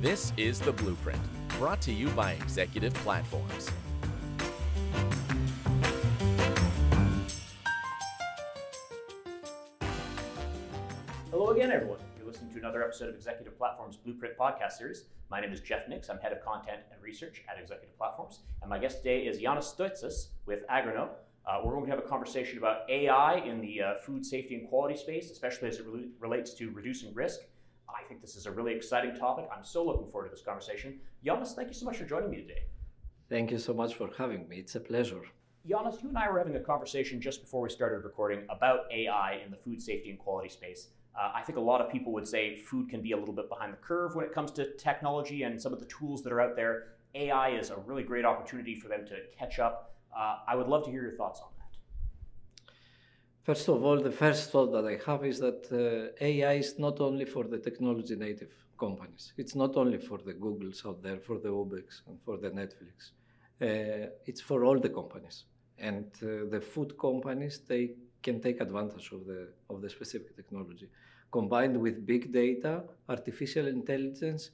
This is The Blueprint, brought to you by Executive Platforms. Hello again, everyone. You're listening to another episode of Executive Platforms Blueprint podcast series. My name is Jeff Nix. I'm head of content and research at Executive Platforms. And my guest today is Giannis Stoitsis with Agroknow. Uh, we're going to have a conversation about AI in the uh, food safety and quality space, especially as it re- relates to reducing risk. I think this is a really exciting topic. I'm so looking forward to this conversation. Giannis, thank you so much for joining me today. Thank you so much for having me. It's a pleasure. Giannis, you and I were having a conversation just before we started recording about AI in the food safety and quality space. Uh, I think a lot of people would say food can be a little bit behind the curve when it comes to technology and some of the tools that are out there. AI is a really great opportunity for them to catch up. Uh, I would love to hear your thoughts on. First of all, the first thought that I have is that uh, AI is not only for the technology native companies. It's not only for the Googles out there, for the Ubers and for the Netflix. Uh, it's for all the companies. And uh, the food companies, they can take advantage of the, of the specific technology. Combined with big data, artificial intelligence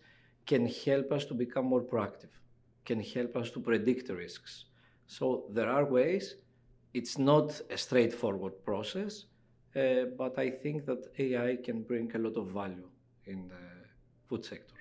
can help us to become more proactive, can help us to predict risks. So there are ways. It's not a straightforward process, uh, but I think that AI can bring a lot of value in the food sector.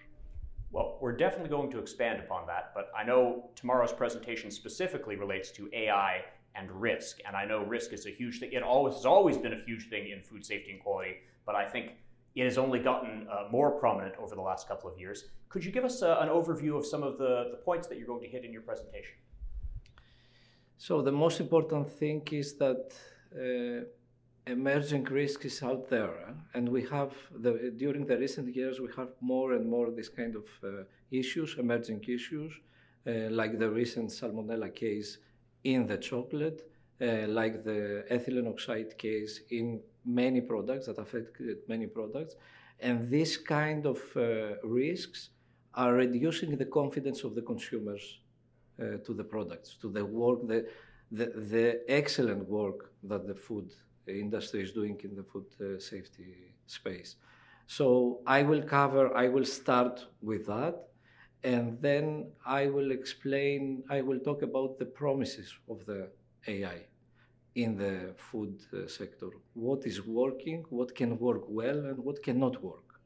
Well, we're definitely going to expand upon that, but I know tomorrow's presentation specifically relates to AI and risk. And I know risk is a huge thing. It always has always been a huge thing in food safety and quality, but I think it has only gotten uh, more prominent over the last couple of years. Could you give us uh, an overview of some of the, the points that you're going to hit in your presentation? So the most important thing is that uh, emerging risk is out there, eh? and we have the, during the recent years we have more and more this kind of uh, issues, emerging issues, uh, like the recent salmonella case in the chocolate, uh, like the ethylene oxide case in many products that affected many products. And this kind of uh, risks are reducing the confidence of the consumers uh, to the products, to the work, the, the, the, excellent work that the food industry is doing in the food uh, safety space. So I will cover, I will start with that and then I will explain, I will talk about the promises of the AI in the food uh, sector. What is working, what can work well, and what cannot work.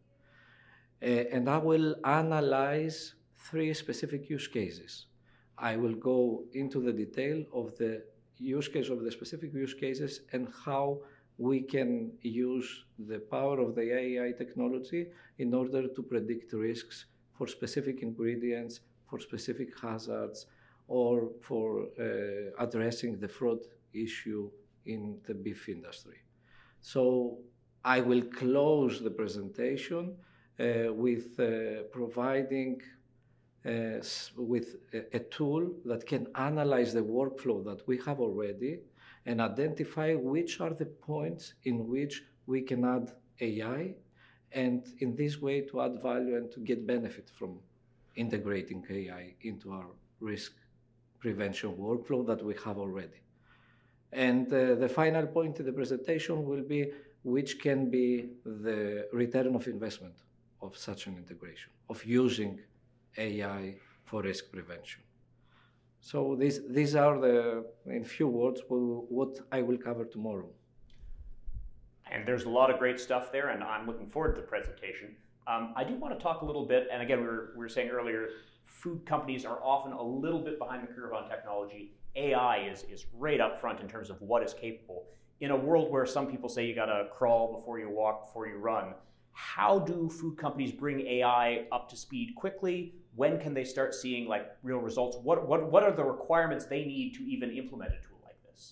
Uh, and I will analyze three specific use cases. I will go into the detail of the use case of the specific use cases and how we can use the power of the AI technology in order to predict risks for specific ingredients, for specific hazards, or for uh, addressing the fraud issue in the beef industry. So I will close the presentation uh, with uh, providing uh, with a, a, tool that can analyze the workflow that we have already and identify which are the points in which we can add AI and in this way to add value and to get benefit from integrating AI into our risk prevention workflow that we have already. And uh, the final point in the presentation will be which can be the return of investment of such an integration, of using AI for risk prevention. So these, these are the, in few words, what I will cover tomorrow. And there's a lot of great stuff there, and I'm looking forward to the presentation. Um, I do want to talk a little bit, and again, we were, we were saying earlier, food companies are often a little bit behind the curve on technology. AI is, is right up front in terms of what is capable. In a world where some people say you got to crawl before you walk, before you run, how do food companies bring AI up to speed quickly? When can they start seeing like real results? What, what, what are the requirements they need to even implement a tool? Like this?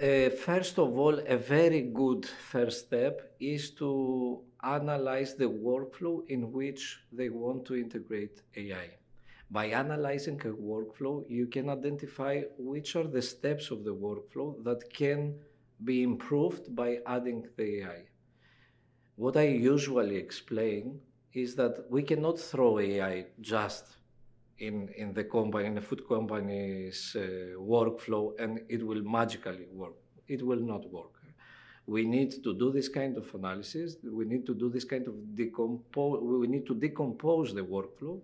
Uh, first of all, a very good first step is to analyze the workflow in which they want to integrate AI. By analyzing a workflow, you can identify which are the steps of the workflow that can be improved by adding the AI. What I usually explain is that we cannot throw AI just in, in the company, in the food company's uh, workflow, and it will magically work. It will not work. we need to do this kind of analysis. We need to do this kind of decompose. We need to decompose the workflow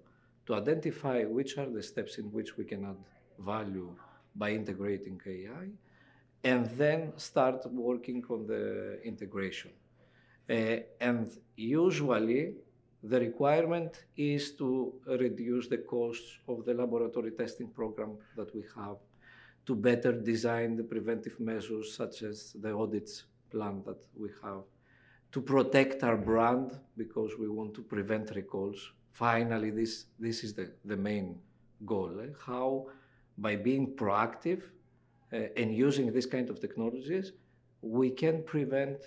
to identify which are the steps in which we can add value by integrating AI, and then start working on the integration. Uh, and usually, the requirement is to reduce the costs of the laboratory testing program that we have to better design the preventive measures such as the audits plan that we have, to protect our brand because we want to prevent recalls. Finally, this, this is the, the main goal. Eh? How, by being proactive uh, and using this kind of technologies, we can prevent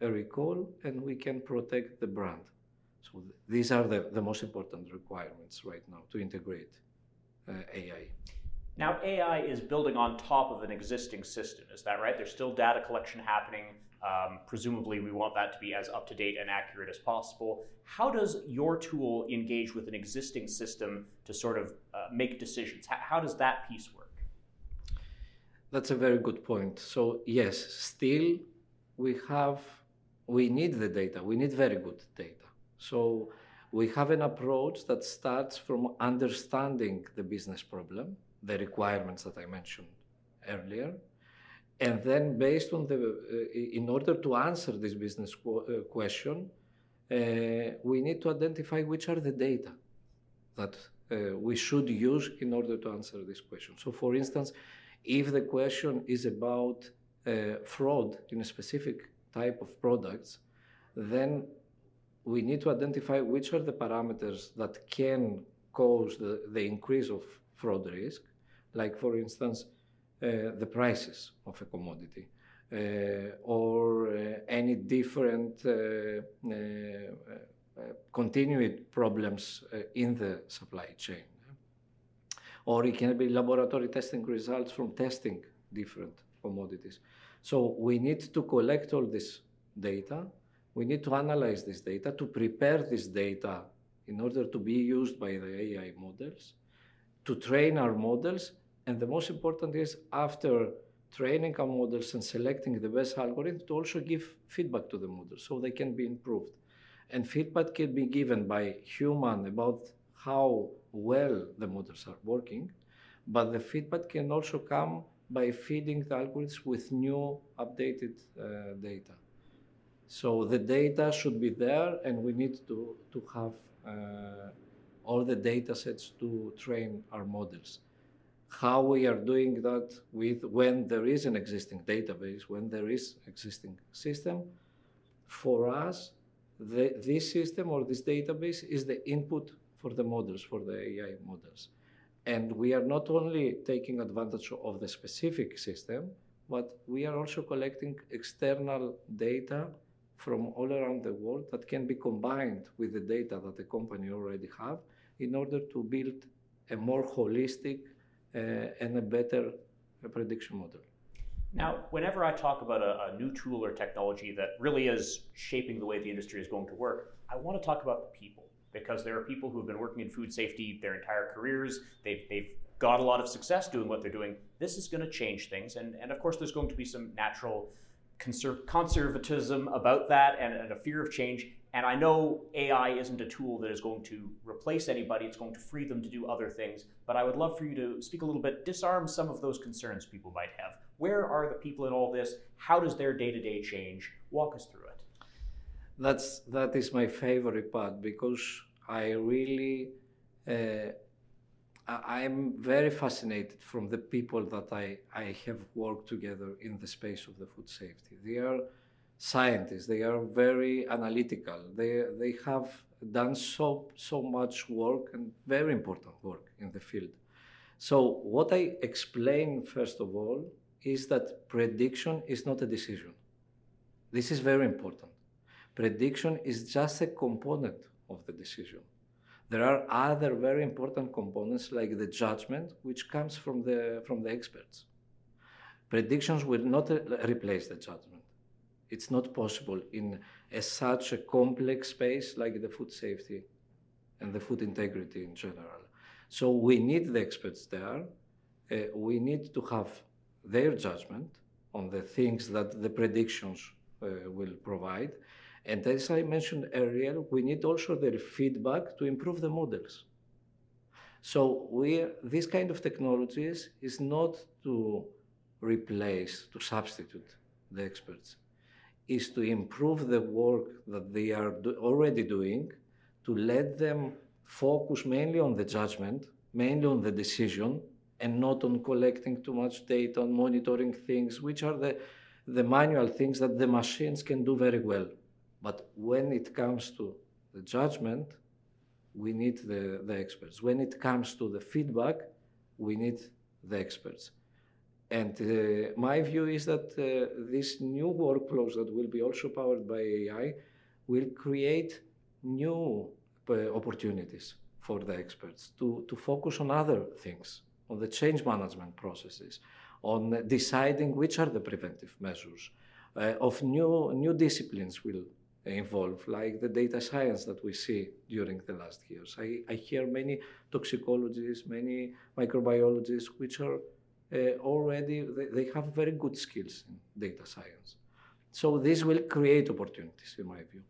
a recall and we can protect the brand. So th- these are the, the most important requirements right now to integrate uh, AI. Now, AI is building on top of an existing system, is that right? There's still data collection happening. Um, presumably, we want that to be as up to date and accurate as possible. How does your tool engage with an existing system to sort of uh, make decisions? How, how does that piece work? That's a very good point. So, yes, still we have, we need the data, we need very good data. So, we have an approach that starts from understanding the business problem the requirements that I mentioned earlier. And then, based on the, uh, in order to answer this business qu- uh, question, uh, we need to identify which are the data that uh, we should use in order to answer this question. So, for instance, if the question is about uh, fraud in a specific type of products, then we need to identify which are the parameters that can cause the, the increase of fraud risk like for instance, uh, the prices of a commodity. Uh, or uh, any different continued problems in the supply chain. Or it can be laboratory testing results from testing different commodities. So we need to collect all this data. We need to analyze this data to prepare this data in order to be used by the AI models, to train our models, and the most important is after training our models and selecting the best algorithm to also give feedback to the models so they can be improved. And feedback can be given by human about how well the models are working, but the feedback can also come by feeding the algorithms with new updated uh, data. So the data should be there, and we need to, to have uh, all the data sets to train our models how we are doing that with when there is an existing database, when there is existing system. For us, the, this system or this database is the input for the models, for the AI models. And we are not only taking advantage of the specific system, but we are also collecting external data from all around the world that can be combined with the data that the company already have in order to build a more holistic uh, and a better prediction model. Now, whenever I talk about a, a, new tool or technology that really is shaping the way the industry is going to work, I want to talk about the people because there are people who have been working in food safety their entire careers. They've, they've got a lot of success doing what they're doing. This is going to change things. And, and of course, there's going to be some natural conser- conservatism about that and, and a fear of change. And I know AI isn't a tool that is going to replace anybody, it's going to free them to do other things. But I would love for you to speak a little bit, disarm some of those concerns people might have. Where are the people in all this? How does their day to day change? Walk us through. That's, that is my favorite part because I really, uh, I'm very fascinated from the people that I, I have worked together in the space of the food safety. They are scientists. They are very analytical. They, they have done so, so much work and very important work in the field. So, what I explain first of all is that prediction is not a decision. This is very important. Prediction is just a component of the decision. There are other very important components like the judgment, which comes from the, from the experts. Predictions will not replace the judgment. It's not possible in a, such a complex space like the food safety and the food integrity in general. So we need the experts there. Uh, we need to have their judgment on the things that the predictions uh, will provide. And as I mentioned earlier, we need also their feedback to improve the models. So we, this kind of technologies is not to replace, to substitute the experts, is to improve the work that they are do already doing, to let them focus mainly on the judgment, mainly on the decision, and not on collecting too much data, on monitoring things, which are the, the manual things that the machines can do very well. But when it comes to the judgment, we need the, the experts. When it comes to the feedback, we need the experts. And uh, my view is that uh, these new workflows that will be also powered by AI will create new uh, opportunities for the experts to, to focus on other things, on the change management processes, on deciding which are the preventive measures, uh, of new, new disciplines will involve, like the data science that we see during the last years. I, I hear many toxicologists, many microbiologists, which are uh, already, they, they have very good skills in data science. So this will create opportunities, in my view.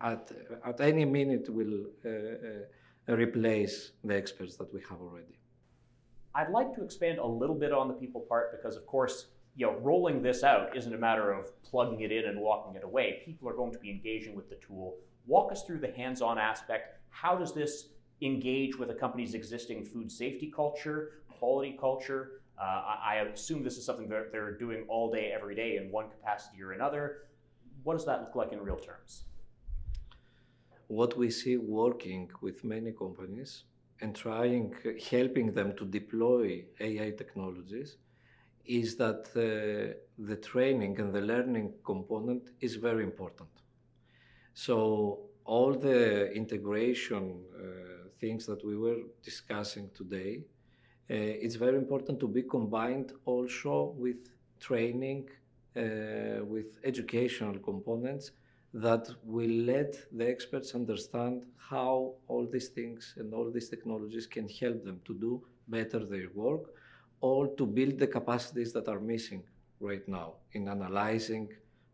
At, at any minute will uh, uh, replace the experts that we have already. I'd like to expand a little bit on the people part because, of course, you know, rolling this out isn't a matter of plugging it in and walking it away. People are going to be engaging with the tool. Walk us through the hands-on aspect. How does this engage with a company's existing food safety culture, quality culture? Uh, I, I assume this is something that they're doing all day, every day in one capacity or another. What does that look like in real terms? What we see working with many companies and trying, helping them to deploy AI technologies is that uh, the training and the learning component is very important. So all the integration uh, things that we were discussing today, uh, it's very important to be combined also with training, uh, with educational components that will let the experts understand how all these things and all these technologies can help them to do better their work all to build the capacities that are missing right now in analyzing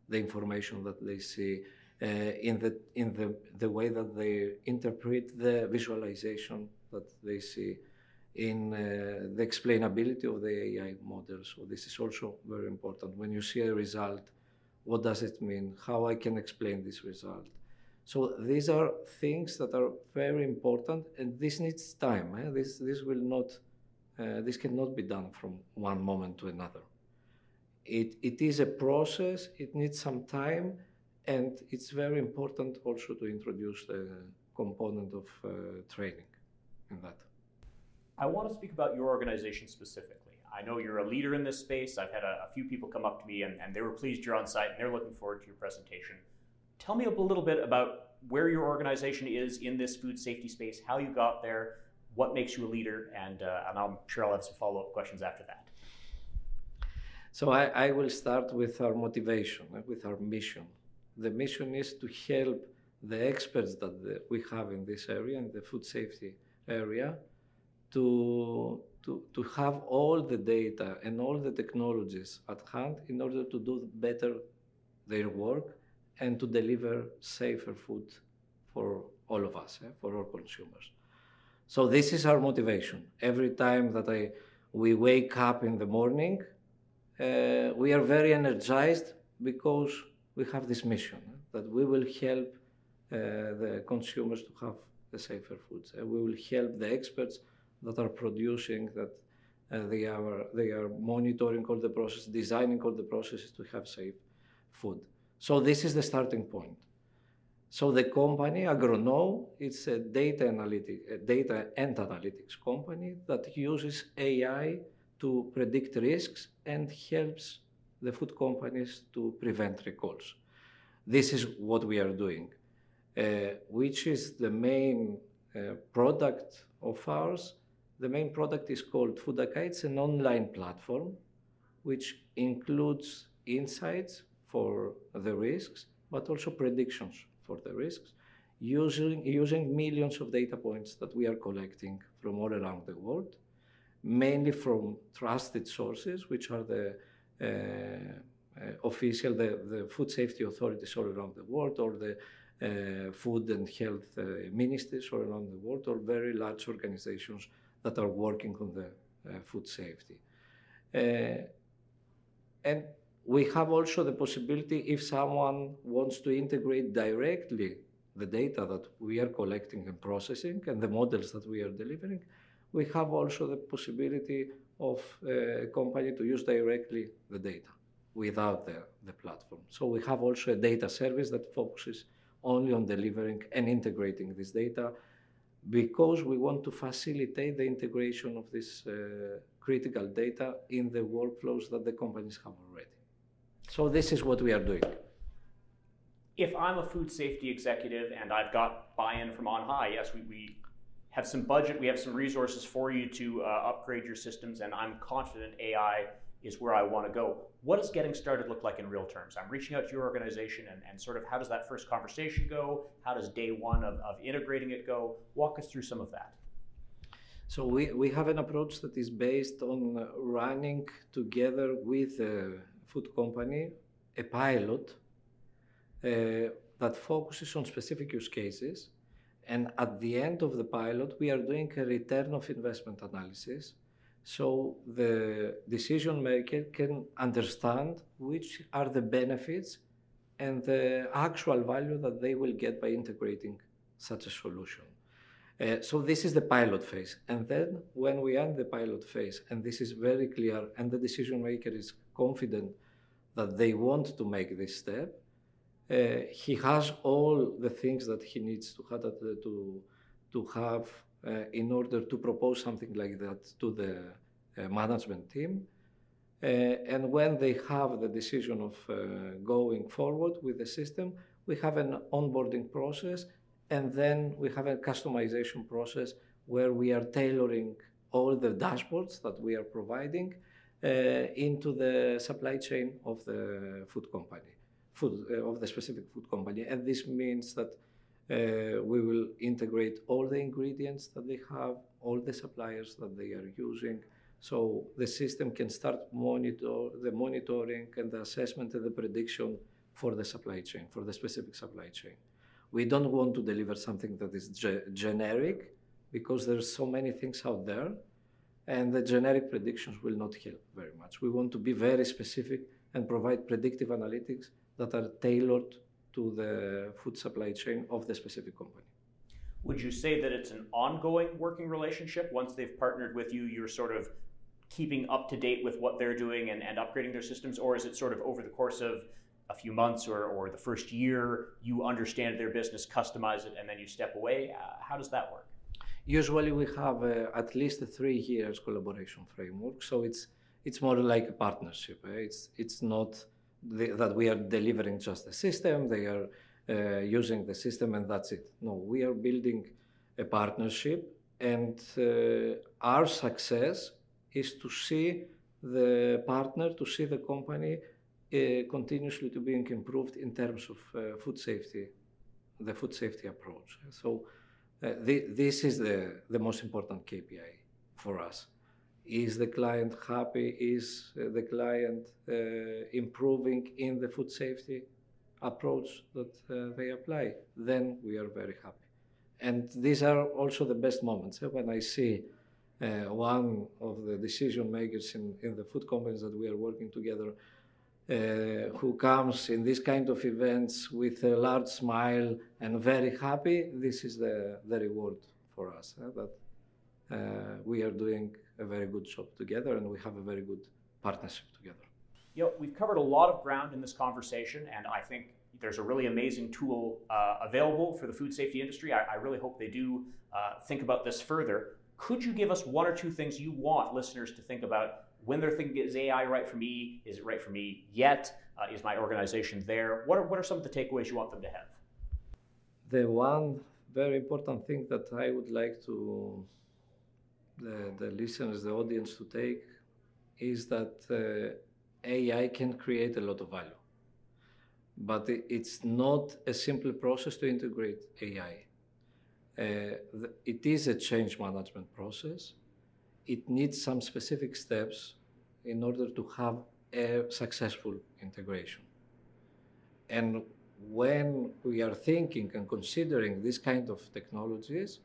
the information that they see, uh, in the in the the way that they interpret the visualization that they see, in uh, the explainability of the AI model. So this is also very important. When you see a result, what does it mean? How I can explain this result? So these are things that are very important, and this needs time. Eh? This this will not uh, this cannot be done from one moment to another. It, it is a process, it needs some time, and it's very important also to introduce the component of uh, training in that. I want to speak about your organization specifically. I know you're a leader in this space. I've had a, a few people come up to me and, and they were pleased you're on site and they're looking forward to your presentation. Tell me a little bit about where your organization is in this food safety space, how you got there, what makes you a leader, and, uh, and I'm sure I'll have some follow up questions after that. So I, I, will start with our motivation, uh, with our mission. The mission is to help the experts that the, we have in this area, in the food safety area, to, to, to have all the data and all the technologies at hand in order to do better their work and to deliver safer food for all of us, eh, for all consumers. So this is our motivation. Every time that I, we wake up in the morning, uh, we are very energized because we have this mission uh, that we will help uh, the consumers to have the safer foods. And we will help the experts that are producing that uh, they are they are monitoring all the process, designing all the processes to have safe food. So this is the starting point. So the company, Agroknow, it's a data, analytic, a data and analytics company that uses AI to predict risks and helps the food companies to prevent recalls. This is what we are doing, uh, which is the main uh, product of ours. The main product is called FOODAKAI. It's an online platform which includes insights for the risks, but also predictions for the risks using, using millions of data points that we are collecting from all around the world, mainly from trusted sources, which are the uh, official, the, the food safety authorities all around the world, or the uh, food and health uh, ministries all around the world, or very large organizations that are working on the uh, food safety. and we have also the possibility, if someone wants to integrate directly the data that we are collecting and processing and the models that we are delivering, we have also the possibility of a company to use directly the data without the, the platform. So we have also a data service that focuses only on delivering and integrating this data because we want to facilitate the integration of this uh, critical data in the workflows that the companies have already. So this is what we are doing. If I'm a food safety executive and I've got buy-in from on high, yes, we, we have some budget, we have some resources for you to uh, upgrade your systems, and I'm confident AI is where I want to go. What does getting started look like in real terms? I'm reaching out to your organization and, and sort of how does that first conversation go? How does day one of, of integrating it go? Walk us through some of that. So we, we have an approach that is based on uh, running together with the food company a pilot uh, that focuses on specific use cases. And at the end of the pilot, we are doing a return of investment analysis. So the decision maker can understand which are the benefits and the actual value that they will get by integrating such a solution. Uh, so this is the pilot phase. And then when we end the pilot phase, and this is very clear, and the decision maker is confident that they want to make this step, uh, he has all the things that he needs to have, to, to have uh, in order to propose something like that to the uh, management team. Uh, and when they have the decision of uh, going forward with the system, we have an onboarding process and then we have a customization process where we are tailoring all the dashboards that we are providing uh, into the supply chain of the food company, food uh, of the specific food company. And this means that uh, we will integrate all the ingredients that they have, all the suppliers that they are using. So the system can start monitor the monitoring and the assessment and the prediction for the supply chain, for the specific supply chain. We don't want to deliver something that is ge generic because there's so many things out there and the generic predictions will not help very much. We want to be very specific and provide predictive analytics that are tailored to the food supply chain of the specific company. Would you say that it's an ongoing working relationship? Once they've partnered with you, you're sort of keeping up to date with what they're doing and, and upgrading their systems? Or is it sort of over the course of a few months or, or the first year, you understand their business, customize it, and then you step away? Uh, how does that work? Usually, we have uh, at least a three years collaboration framework, so it's it's more like a partnership. Eh? It's it's not the, that we are delivering just a system; they are uh, using the system, and that's it. No, we are building a partnership, and uh, our success is to see the partner, to see the company uh, continuously to being improved in terms of uh, food safety, the food safety approach. So uh, the, this is the, the most important KPI for us. Is the client happy? Is uh, the client uh, improving in the food safety approach that uh, they apply? Then we are very happy. And these are also the best moments when I see one of the decision makers in, in the food companies that we are working together uh, who comes in this kind of events with a large smile and very happy, this is the, the reward for us. Uh, that uh, we are doing a very good job together and we have a very good partnership together. You know, we've covered a lot of ground in this conversation, and I think there's a really amazing tool uh, available for the food safety industry. I, I really hope they do uh, think about this further. Could you give us one or two things you want listeners to think about when they're thinking, is AI right for me? Is it right for me yet? Uh, is my organization there? What are, what are some of the takeaways you want them to have? The one very important thing that I would like to the, the listeners, the audience to take is that uh, AI can create a lot of value. But it's not a simple process to integrate AI. Uh, it is a change management process it needs some specific steps in order to have a successful integration. And when we are thinking and considering this kind of technologies,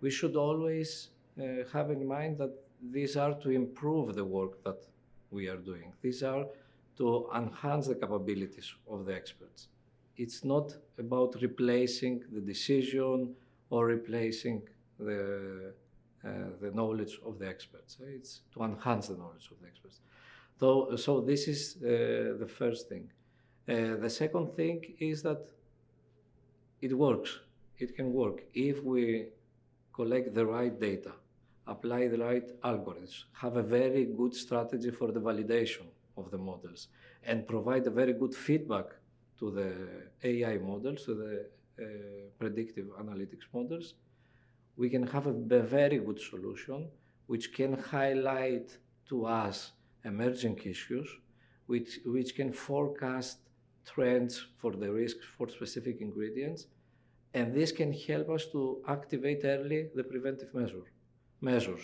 we should always uh, have in mind that these are to improve the work that we are doing. These are to enhance the capabilities of the experts. It's not about replacing the decision or replacing the, the knowledge of the experts. It's to enhance the knowledge of the experts. So, so this is uh, the first thing. Uh, the second thing is that it works. It can work if we collect the right data, apply the right algorithms, have a very good strategy for the validation of the models, and provide a very good feedback to the AI models, to the uh, predictive analytics models, we can have a, very good solution which can highlight to us emerging issues, which, which can forecast trends for the risk for specific ingredients, and this can help us to activate early the preventive measure, measures.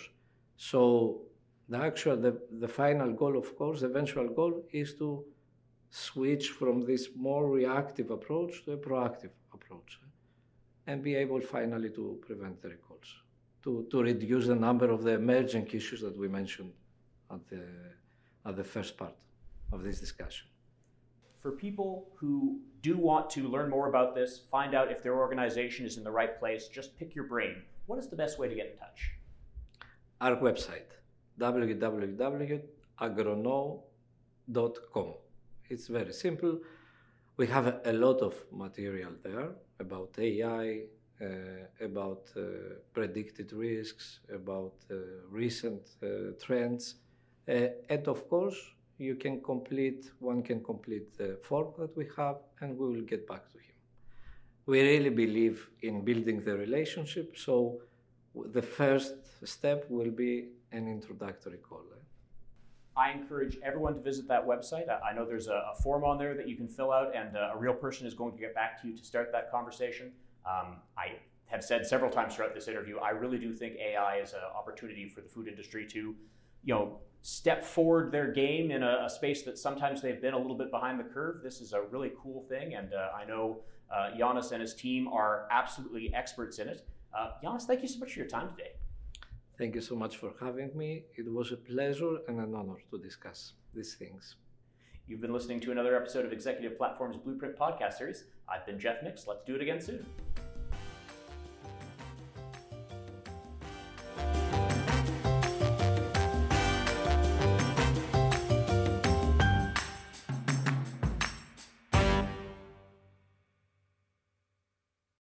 So the actual, the, the final goal, of course, the eventual goal is to switch from this more reactive approach to a proactive approach and be able finally to prevent the recalls, to, to reduce the number of the emerging issues that we mentioned at the, at the first part of this discussion. For people who do want to learn more about this, find out if their organization is in the right place, just pick your brain. What is the best way to get in touch? Our website, www.agroknow.com. It's very simple. We have a, lot of material there about AI, uh, about uh, predicted risks, about uh, recent uh, trends, uh, and of course, you can complete, one can complete the form that we have, and we will get back to him. We really believe in building the relationship, so the first step will be an introductory call. I encourage everyone to visit that website. I know there's a, a form on there that you can fill out, and uh, a real person is going to get back to you to start that conversation. Um, I have said several times throughout this interview, I really do think AI is an opportunity for the food industry to, you know, step forward their game in a, a space that sometimes they've been a little bit behind the curve. This is a really cool thing, and uh, I know uh, Giannis and his team are absolutely experts in it. Uh, Giannis, thank you so much for your time today. Thank you so much for having me. It was a pleasure and an honor to discuss these things. You've been listening to another episode of Executive Platform's Blueprint podcast series. I've been Jeff Nix. Let's do it again soon.